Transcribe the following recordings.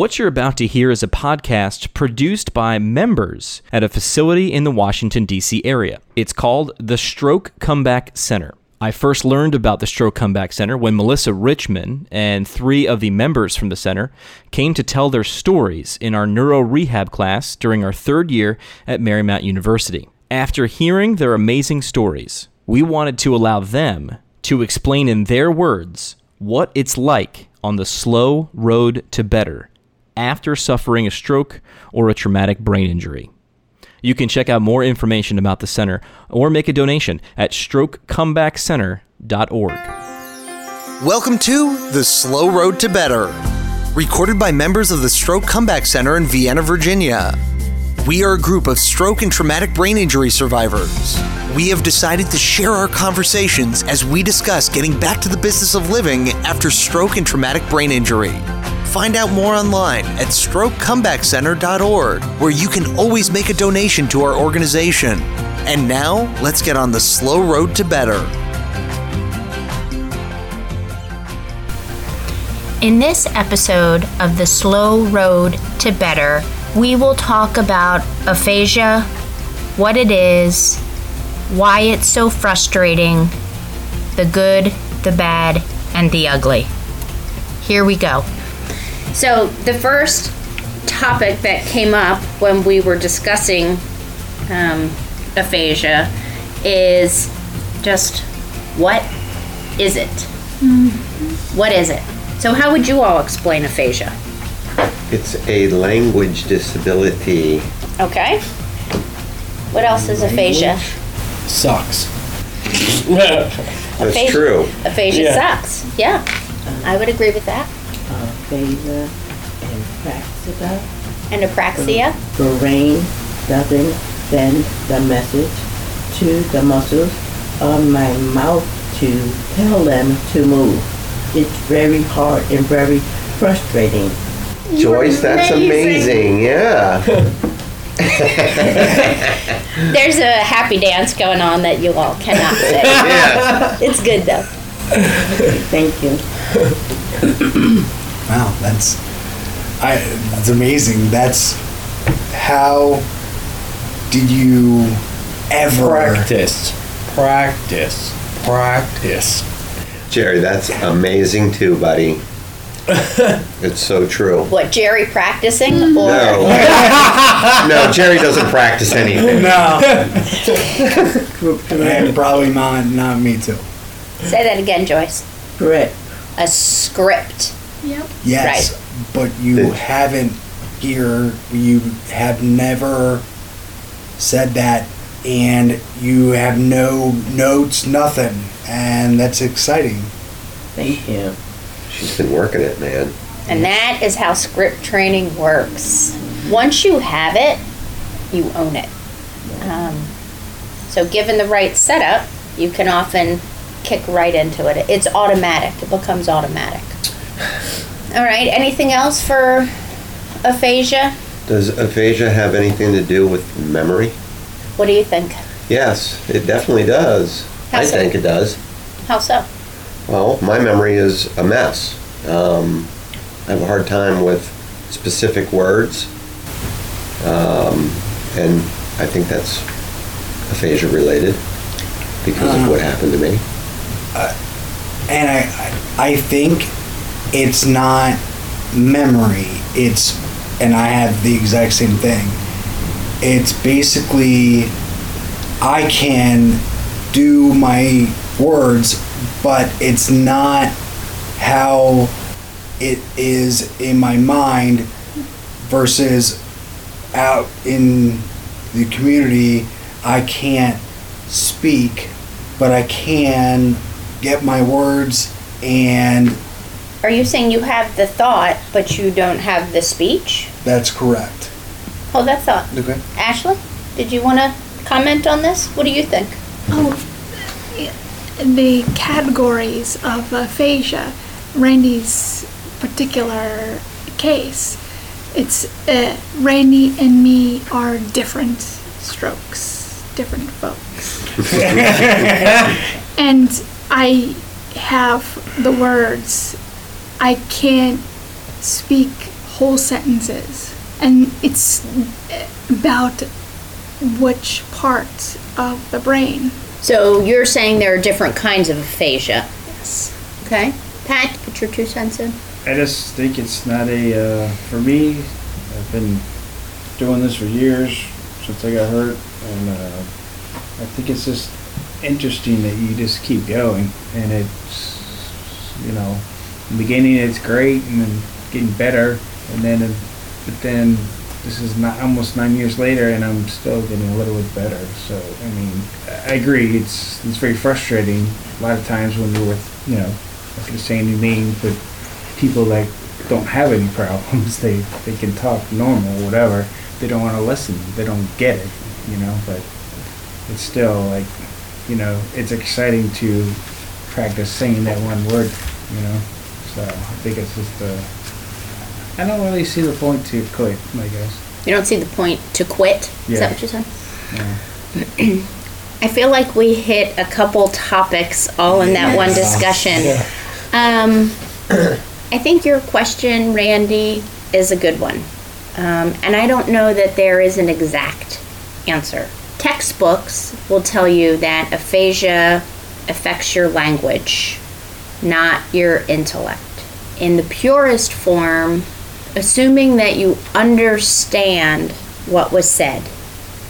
What you're about to hear is a podcast produced by members at a facility in the Washington, D.C. area. It's called the Stroke Comeback Center. I first learned about the Stroke Comeback Center when Melissa Richman and three of the members from the center came to tell their stories in our neuro rehab class during our third year at Marymount University. After hearing their amazing stories, we wanted to allow them to explain in their words what it's like on the slow road to better after suffering a stroke or a traumatic brain injury. You can check out more information about the center or make a donation at strokecomebackcenter.org. Welcome to The Slow Road to Better, recorded by members of the Stroke Comeback Center in Vienna, Virginia. We are a group of stroke and traumatic brain injury survivors. We have decided to share our conversations as we discuss getting back to the business of living after stroke and traumatic brain injury. Find out more online at strokecomebackcenter.org, where you can always make a donation to our organization. And now, let's get on the slow road to better. In this episode of The Slow Road to Better, we will talk about aphasia, what it is, why it's so frustrating, the good, the bad, and the ugly. Here we go. So, the first topic that came up when we were discussing um, aphasia is just what is it? What is it? So, how would you all explain aphasia? It's a language disability. Okay. What else is aphasia? Sucks. That's Aphasia- true. Aphasia Yeah. sucks. Yeah, I would agree with that. Aphasia and praxida. And apraxia. The brain doesn't send the message to the muscles of my mouth to tell them to move. It's very hard and very frustrating. Joyce, that's amazing. Yeah. There's a happy dance going on that you all cannot see. Yeah. it's good though. Thank you. Wow, that's I. That's amazing. That's how did you ever Practice. Practice. Practice. Jerry, that's amazing too, buddy. It's so true. What Jerry practicing or No. no, Jerry doesn't practice anything. No. and probably not not me too. say that again, Joyce? Correct. A script. Yes, but you Did- haven't here. You have never said that, and you have no notes, nothing, and that's exciting. Thank you. She's been working it, man. And that is how script training works. Once you have it, you own it. Um, so, given the right setup, you can often kick right into it. It's automatic, it becomes automatic. All right, anything else for aphasia? Does aphasia have anything to do with memory? What do you think? Yes, it definitely does. How I so? think it does. How so? Well, my memory is a mess. Um, I have a hard time with specific words. Um, and I think that's aphasia related because of what happened to me. and I, I I think it's not memory. It's, and I have the exact same thing. It's basically, I can do my words, but it's not how it is in my mind versus out in the community. I can't speak, but I can get my words and Are you saying you have the thought, but you don't have the speech? that's correct. Hold that thought. Okay. Ashley, did you want to comment on this? What do you think? Oh, the categories of aphasia, Randy's particular case, it's uh, Randy and me are different strokes, different folks. and I have the words, I can't speak whole sentences, and it's uh, about which parts of the brain. So you're saying there are different kinds of aphasia. Yes. Okay. Pat, put your two cents in. I just think it's not a, uh, for me, I've been doing this for years since I got hurt, and uh, I think it's just interesting that you just keep going, and it's, you know, the beginning it's great, and then getting better, and then, but then this is not almost nine years later, and I'm still getting a little bit better. So I mean, I agree. It's it's very frustrating a lot of times when you're with, you know, going to say any name, but people like don't have any problems, they they can talk normal, whatever. They don't want to listen. They don't get it, you know. But it's still like, you know, it's exciting to practice saying that one word, you know. So I think it's just uh, I don't really see the point to quit. I guess. You don't see the point to quit. Is Yeah. that what you said? Yeah. I feel like we hit a couple topics all in that one discussion. Yeah. Um, I think your question, Randy, is a good one. Um, and I don't know that there is an exact answer. Textbooks will tell you that aphasia affects your language, not your intellect. In the purest form, assuming that you understand what was said,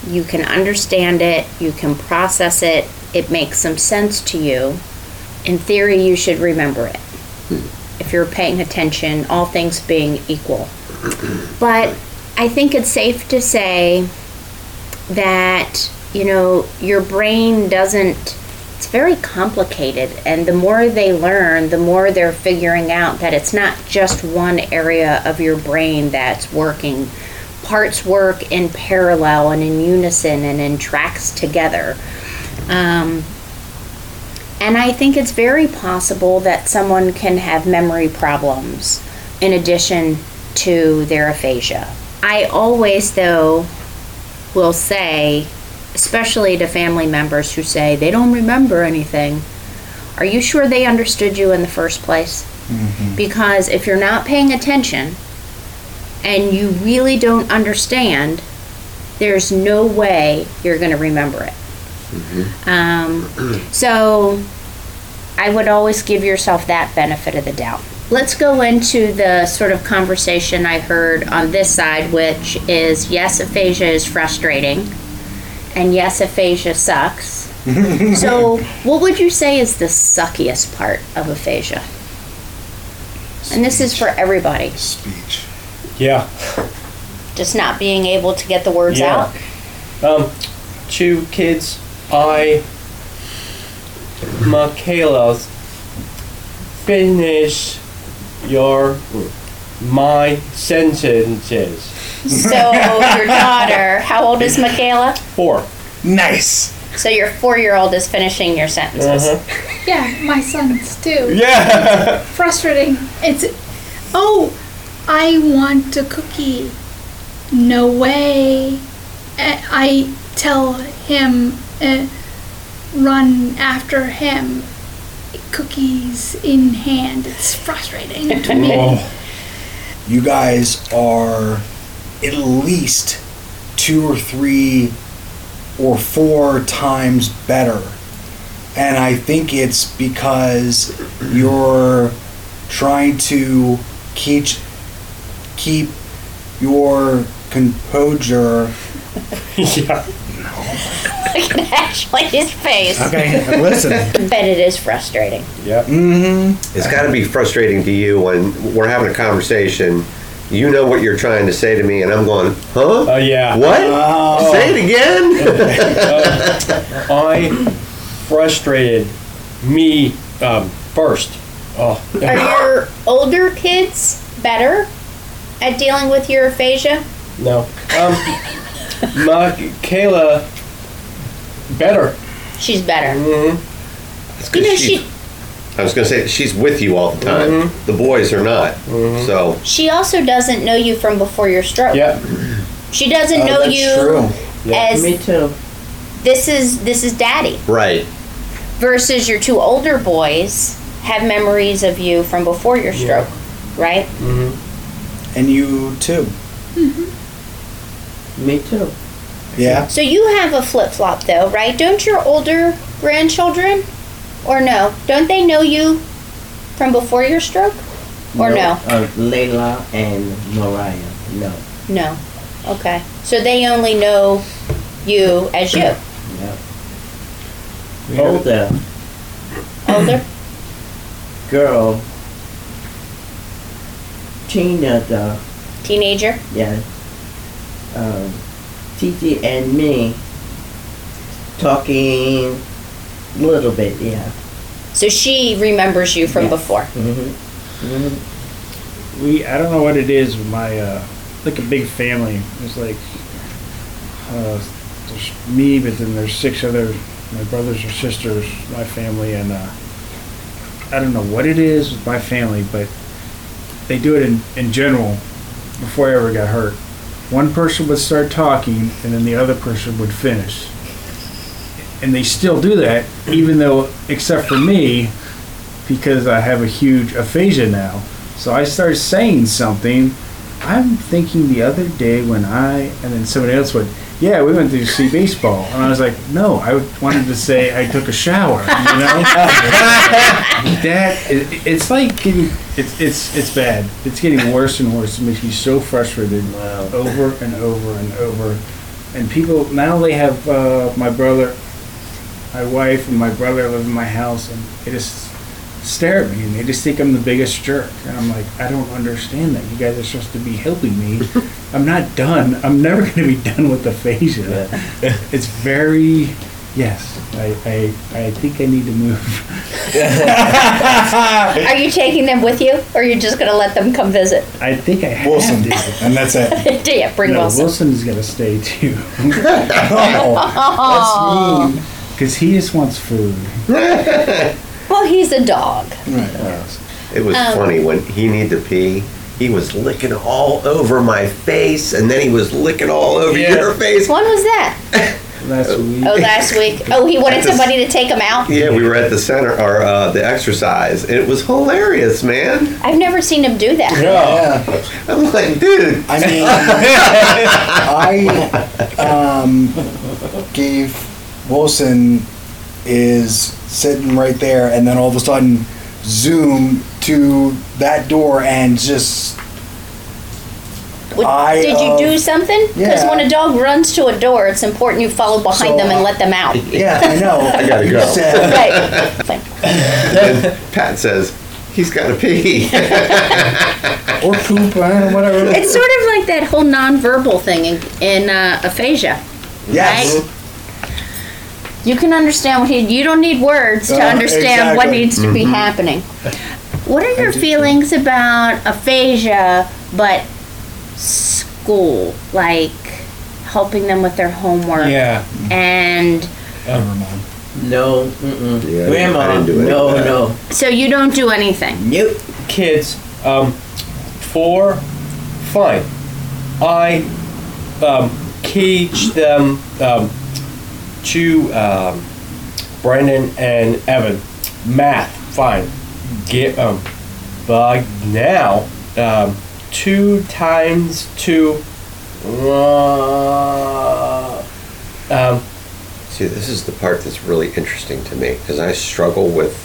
you can understand it, you can process it, it makes some sense to you. In theory, you should remember it. Hmm. If you're paying attention, all things being equal. But I think it's safe to say that, you know, your brain doesn't, it's very complicated. And the more they learn, the more they're figuring out that it's not just one area of your brain that's working parts work in parallel and in unison and in tracks together. Um, and I think it's very possible that someone can have memory problems in addition to their aphasia. I always, though, will say, especially to family members who say they don't remember anything, are you sure they understood you in the first place? Because if you're not paying attention, and you really don't understand, there's no way you're going to remember it. Um, so I would always give yourself that benefit of the doubt. Let's go into the sort of conversation I heard on this side, which is yes, aphasia is frustrating, and yes, aphasia sucks. so, what would you say is the suckiest part of aphasia? And this is for everybody. Speech. Yeah. Just not being able to get the words Yeah. out. Um, two kids. I, Michaela, finish your my sentences. So your daughter, how old is Michaela? Four. Nice. So your four-year-old is finishing your sentences. Uh-huh. Yeah, my sons too. Yeah. Frustrating. It's oh, I want a cookie. No way. I tell him, uh, run after him. Cookies in hand. It's frustrating to me. You guys are at least two or three or four times better. And I think it's because you're trying to keep keep your composure. yeah. Look at Ashley's face. Okay, listen. But it is frustrating. Yep. Mm-hmm. It's got to be frustrating to you when we're having a conversation. You know what you're trying to say to me, and I'm going, huh? Oh yeah. What? Oh. Say it again. I frustrated me um, first. Oh. Are your older kids better at dealing with your aphasia? No. Um, Michaela, better. She's better. It's 'cause You know, she- she I was going to say she's with you all the time. Mm-hmm. The boys are not. Mm-hmm. So she also doesn't know you from before your stroke. Yep. She doesn't Oh, know that's you true. as Me too. this is this is daddy. right. versus your two older boys have memories of you from before your stroke, right? Mm-hmm. And you too. Mm-hmm. Me too. Yeah. So you have a flip flop though, right? Don't your older grandchildren, or no? Don't they know you from before your stroke, or no? Uh, Layla and Mariah. No. No. Okay. So they only know you as you. No. Older Older. girl. Tina, the Teenager. yeah. Um, Titi and me talking a little bit. Yeah. So she remembers you from Yes. before. Mm-hmm. Mm-hmm. we I don't know what it is with my uh like a big family. It's like uh there's me but then there's six other my brothers or sisters, my family and uh I don't know what it is with my family, but they do it in, in general before I ever got hurt. One person would start talking and then the other person would finish. And they still do that, even though except for me, because I have a huge aphasia now. So I started saying something. I'm thinking the other day when I, and then somebody else went, yeah, we went to see baseball. And I was like, no, I wanted to say I took a shower, you know? that, it, it's like getting, it's, it's, it's bad. It's getting worse and worse. It makes me so frustrated over and over and over. And people, now they have, uh, my brother, my wife and my brother live in my house and they just stare at me and they just think I'm the biggest jerk. And I'm like, I don't understand that. You guys are supposed to be helping me. I'm not done. I'm never going to be done with aphasia. It's very, yes, I, I, I think I need to move. Are you taking them with you, or are you just gonna let them come visit? I think I have Wilson. to. And that's it. yeah, bring no, Wilson. Wilson's going to stay too. Oh, that's mean. Because he just wants food. Well, he's a dog. It was Um, funny when he needed to pee. He was licking all over my face, and then he was licking all over Yeah. your face. When was that? Last week. Oh, last week. Oh, he wanted At the- somebody to take him out. Yeah, we were at the center or uh, the exercise. It was hilarious, man. I've never seen him do that. Yeah. I'm like, dude. I mean, I um, gave Wilson is sitting right there, and then all of a sudden, zoom to that door and just. Would- I, Did you uh, do something? Because yeah. when a dog runs to a door, it's important you follow behind So, them and let them out. Yeah, I know. I gotta go. said- right. Pat says he's got to pee. Or poop, or whatever. It's sort of like that whole nonverbal thing in, in uh, aphasia. Yes. Right? You can understand what he. You don't need words to Uh, understand what exactly. needs to be happening. What are your feelings about aphasia, but school, like helping them with their homework Yeah. and Never mind. No. Mm-mm. Yeah, I Grandma. didn't do any no, that. no. so you don't do anything. Nope. Kids, um, four, fine. I um, teach them um, to um, Brendan and Evan math, fine. Get um, but now um, two times two. Uh, um, See, this is the part that's really interesting to me because I struggle with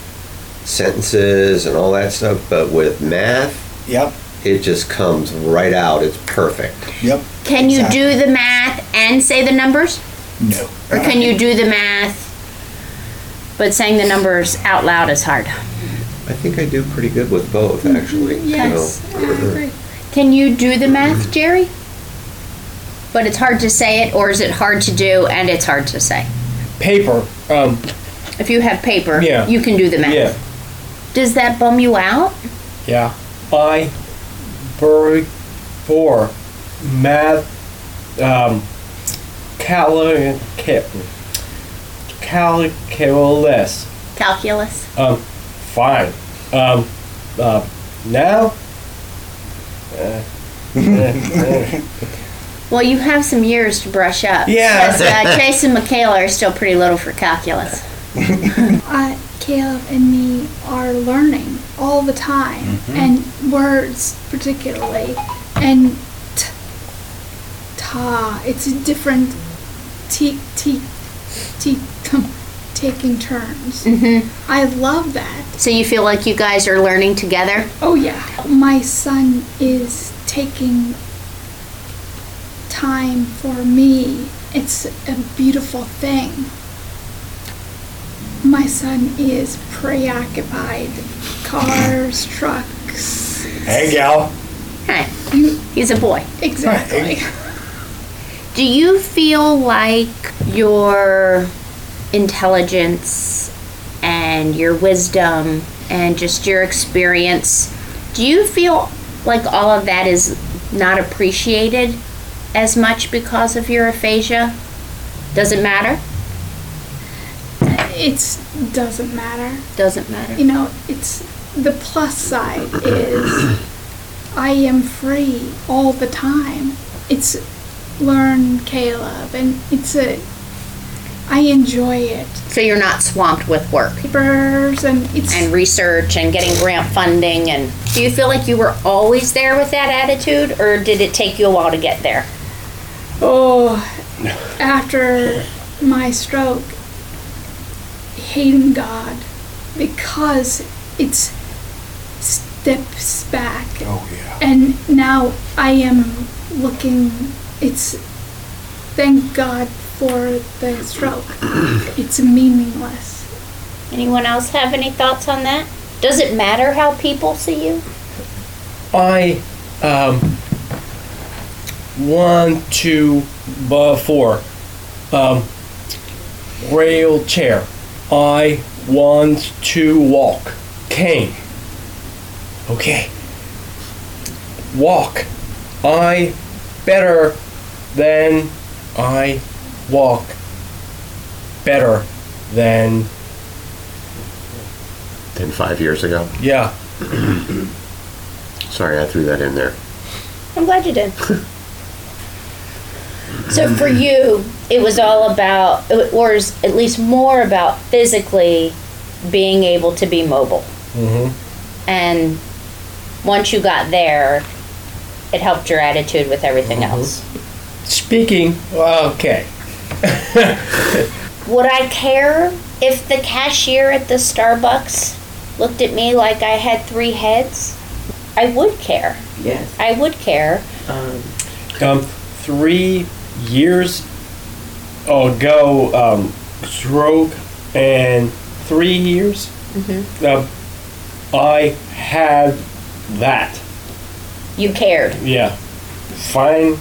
sentences and all that stuff, but with math, Yep. it just comes right out. It's perfect. Yep. Can you Exactly. do the math and say the numbers? No. Or can you do the math, but saying the numbers out loud is hard? I think I do pretty good with both, actually. Yes. So, Can you do the math, Jerry? But it's hard to say it, or is it hard to do and it's hard to say? paper. Um, If you have paper, Yeah. you can do the math. yeah. Does that bum you out? Yeah, I very for math um calorie calculus Calculus? um fine um uh now uh, uh, Well, you have some years to brush up. Yeah. Because uh, Chase and Michaela are still pretty little for calculus. I, Caleb and me are learning all the time, and words particularly. and t- ta. It's a different t t t taking turns. Mm-hmm. I love that. So you feel like you guys are learning together? Oh yeah. My son is taking time for me. It's a beautiful thing. My son is preoccupied. Cars, trucks. Hey, gal. Hey, You he's a boy. exactly. Do you feel like your intelligence and your wisdom and just your experience, do you feel like all of that is not appreciated as much because of your aphasia? Does it matter? It doesn't matter. Doesn't matter. You know, it's the plus side is I am free all the time. It's learn Caleb and it's a I enjoy it. So you're not swamped with work Papers and it's and research and getting grant funding and do you feel like you were always there with that attitude or did it take you a while to get there? oh after my stroke hating God because it's steps back Oh, yeah. and now I am looking it's thank God for the stroke. it's meaningless. Anyone else have any thoughts on that? Does it matter how people see you? I um one, two, uh, four. Um wheelchair. I want to walk. Cane. Okay. Walk. I better than I walk better than Than five years ago. yeah. Sorry, I threw that in there. I'm glad you did. so for you, it was all about, or is at least more about physically being able to be mobile. Mm-hmm. And once you got there, it helped your attitude with everything else. Speaking okay. Would I care if the cashier at the Starbucks looked at me like I had three heads? I would care. Yes. I would care. Um, Um, three years ago, um, stroke, and three years, um, I had that. You cared. Yeah. Fine.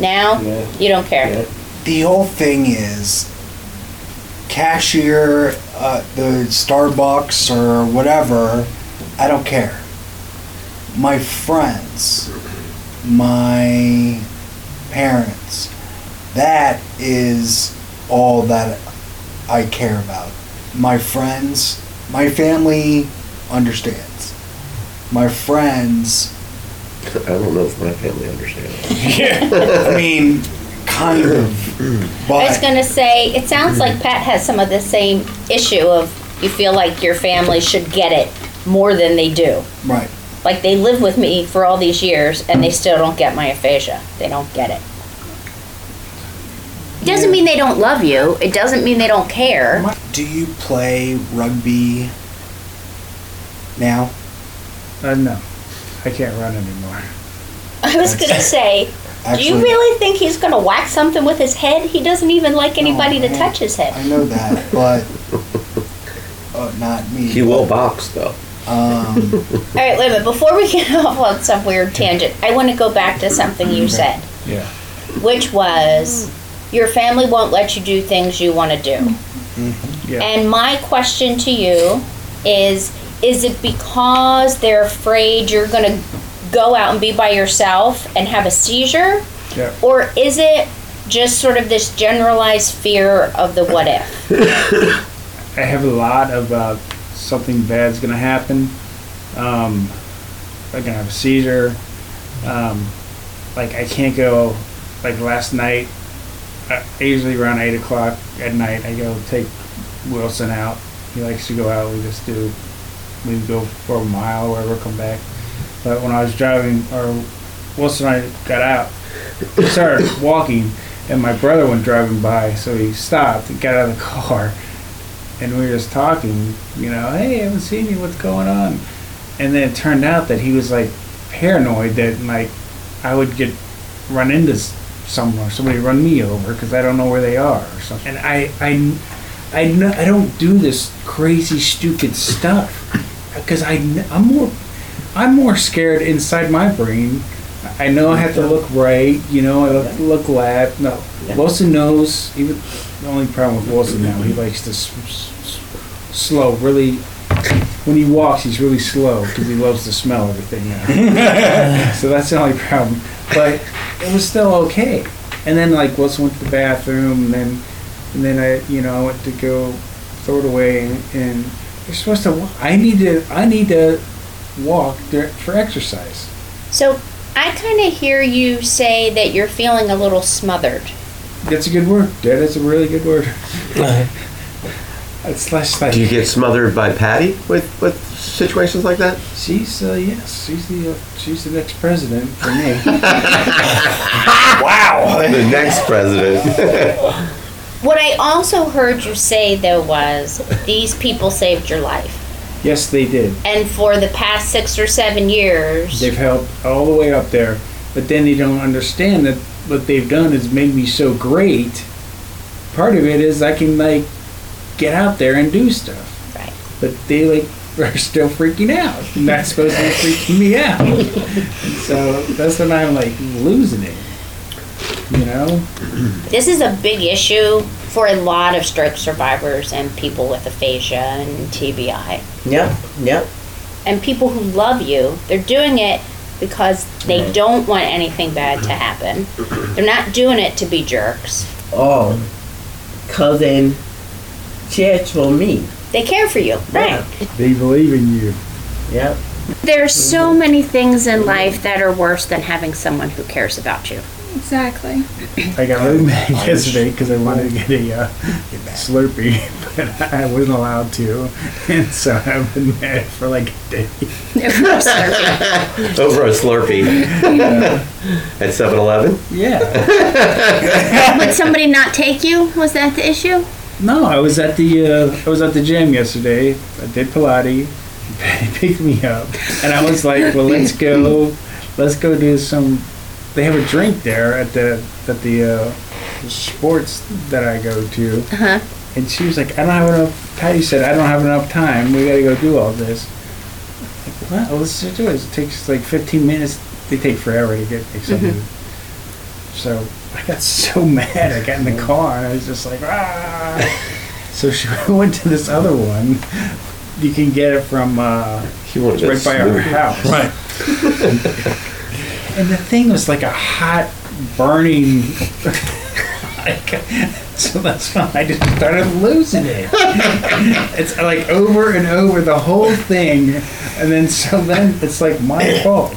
Now, Yeah. you don't care. Yeah. The whole thing is cashier, uh, the Starbucks or whatever, I don't care. My friends, my parents, that is all that I care about. My friends, my family understands. My friends, I don't know if my family understands. Yeah, I mean, kind of, I was but gonna say, it sounds like Pat has some of the same issue of you feel like your family should get it more than they do. right. Like they live with me for all these years and they still don't get my aphasia. They don't get it. It doesn't mean they don't love you. It doesn't mean they don't care. Do you play rugby now? Uh, no, I can't run anymore. I was gonna say, do you really think he's gonna whack something with his head? He doesn't even like anybody to touch his head. I know that, but uh, not me. He will box though. Um, All right, wait a minute. Before we get off on some weird tangent, I want to go back to something you said, Yeah. which was your family won't let you do things you want to do. Yeah. And my question to you is is it because they're afraid you're going to go out and be by yourself and have a seizure? Yeah. Or is it just sort of this generalized fear of the what if? I have a lot about something bad's gonna happen. Um, I'm gonna have a seizure. Um, like I can't go. Like last night, uh, usually around eight o'clock at night, I go take Wilson out. He likes to go out. We just do. We would go for a mile or whatever, come back. But when I was driving or Wilson and I got out, started walking, and my brother went driving by, so he stopped and got out of the car, and we were just talking, you know, hey, I haven't seen you, what's going on? And then it turned out that he was like paranoid that like I would get run into s- someone, somebody run me over because I don't know where they are or something. And I, I, I, kn- I don't do this crazy, stupid stuff because I I'm more, I'm more scared inside my brain. I know I have to look right, you know, I look, look left. No, Wilson knows. Even the only problem with Wilson now, he likes to s- s- slow, really. When he walks, he's really slow because he loves to smell everything now. so that's the only problem. But it was still okay. And then like Wilson went to the bathroom, and then and then I, you know, I went to go throw it away, and, and you're supposed to. I need to. I need to walk for exercise. So I kind of hear you say that you're feeling a little smothered. That's a good word. That is a really good word. It's less like Do you get smothered by Patty with, with situations like that? she's uh, yes, she's the uh, she's the next president for me. Wow, the next president. What I also heard you say though was these people saved your life. yes, they did. And for the past six or seven years, They've helped all the way up there, but then they don't understand that what they've done has made me so great. Part of it is I can like get out there and do stuff. Right. But they like are still freaking out. And that's supposed to be freaking me out. so that's when I'm like losing it. You know? this is a big issue for a lot of stroke survivors and people with aphasia and TBI. Yep, yep. And people who love you, they're doing it because they don't want anything bad to happen. They're not doing it to be jerks. Oh, cousin cares for me. They care for you. Right. They believe in you. Yep. There's so many things in life that are worse than having someone who cares about you. Exactly. I got really mad yesterday because I wanted to get a uh, Slurpee, but I wasn't allowed to, and so I've been mad for like a day. Over a Slurpee. At 7 Eleven? Yeah. Would somebody not take you? Was that the issue? No, I was at the uh, I was at the gym yesterday. I did Pilates. He picked me up, and I was like, "Well, let's go, let's go do some." They have a drink there at the at the uh, sports that I go to, Uh-huh. and she was like, "I don't have enough." Patty said, "I don't have enough time. We got to go do all this." Like, what? Well, let's just do it. It takes like 15 minutes. They take forever to get like, something. So I got so mad. I got in the car and I was just like, ah. So she went to this other one. You can get it from uh, He wanted it's right by our house. Right. And the thing was like a hot, burning. like, so that's when I just started losing it. it's like over and over the whole thing, and then so then it's like my fault.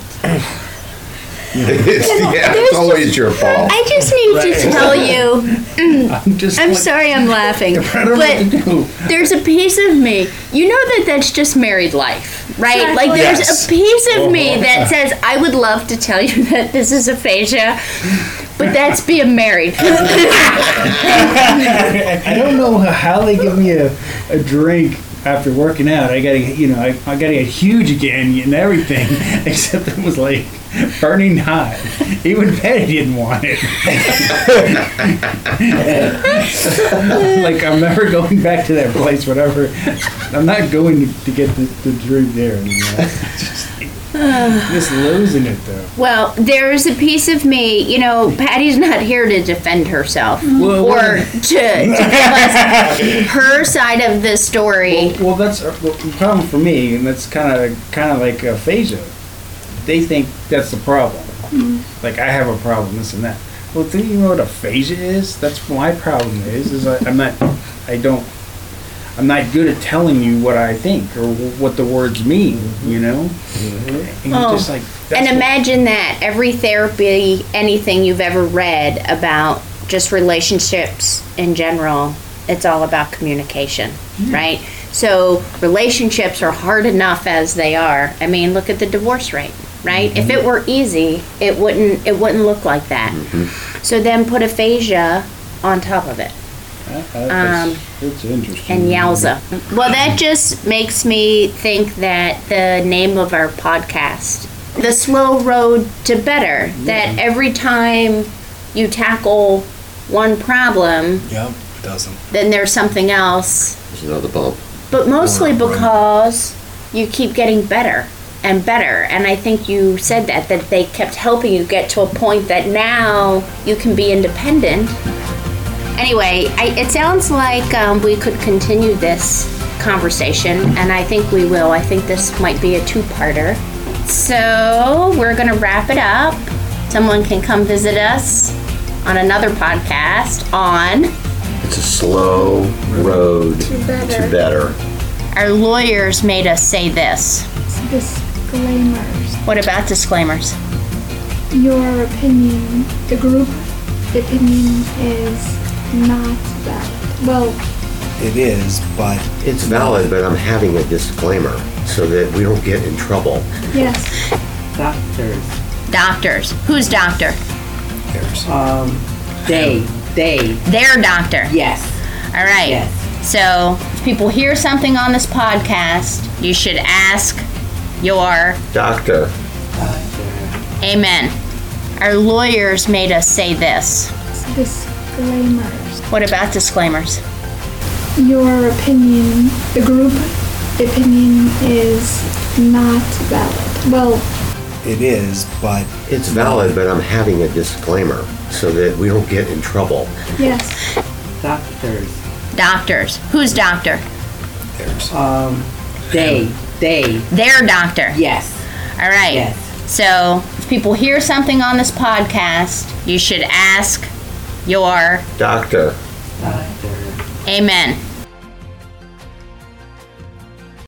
It's, yeah, it's always your fault. I just need to tell you. I'm mm. just. I'm like, sorry I'm laughing, I don't know what to but do. there's a piece of me. You know that that's just married life, right? Like there's Yes. a piece of me oh. that says I would love to tell you that this is aphasia, but that's being married. I don't know how they give me a, a drink after working out. I gotta, you know, I, I gotta get huge again and everything, except it was like burning hot. Even Patty didn't want it. like I'm never going back to that place. Whatever. I'm not going to, to get the, the drink there anymore. Just, just losing it though. well, there's a piece of me. You know, Patty's not here to defend herself Well, or well- to, to give us her side of the story. Well, well that's uh, well, the problem for me, and that's kind of kind of like aphasia. They think that's the problem. Mm-hmm. Like I have a problem, this and that. Well, do you know what aphasia is? That's my problem is. Is I, I'm not, I don't, I'm not good at telling you what I think or what the words mean. Mm-hmm. You know, mm-hmm. and you're Oh. just like. And imagine that every therapy, anything you've ever read about just relationships in general, it's all about communication, right? So relationships are hard enough as they are. I mean, look at the divorce rate. Right? If it were easy, it wouldn't it wouldn't look like that. So then put aphasia on top of it. Uh, uh, that's- It's interesting. and Yowza. Well, that just makes me think that the name of our podcast, The Slow Road to Better, that every time you tackle one problem, Yep, doesn't. then there's something else. There's another bump. But mostly because you keep getting better and better. And I think you said that, that they kept helping you get to a point that now you can be independent. Anyway, I, it sounds like um, we could continue this conversation, and I think we will. I think this might be a two parter. So we're going to wrap it up. Someone can come visit us on another podcast on It's a slow road to better. better. our lawyers made us say this. Disclaimers. What about disclaimers? Your opinion, the group opinion is not valid. Well, It is, but It's valid, but I'm having a disclaimer so that we don't get in trouble. yes. Doctors. Doctors. Who's doctor? there's. Um, they. They. Their doctor. Yes. All right. Yes. So, if people hear something on this podcast, you should ask your Doctor, amen. Our lawyers made us say this. Disclaimers. What about disclaimers? Your opinion, the group opinion is not valid. Well, It is, but it's valid, but I'm having a disclaimer so that we don't get in trouble. yes. Doctors. Doctors. Who's doctor? there's. Um, they. They. Their doctor. Yes. All right. Yes. So, if people hear something on this podcast, you should ask your Doctor, Doctor. amen.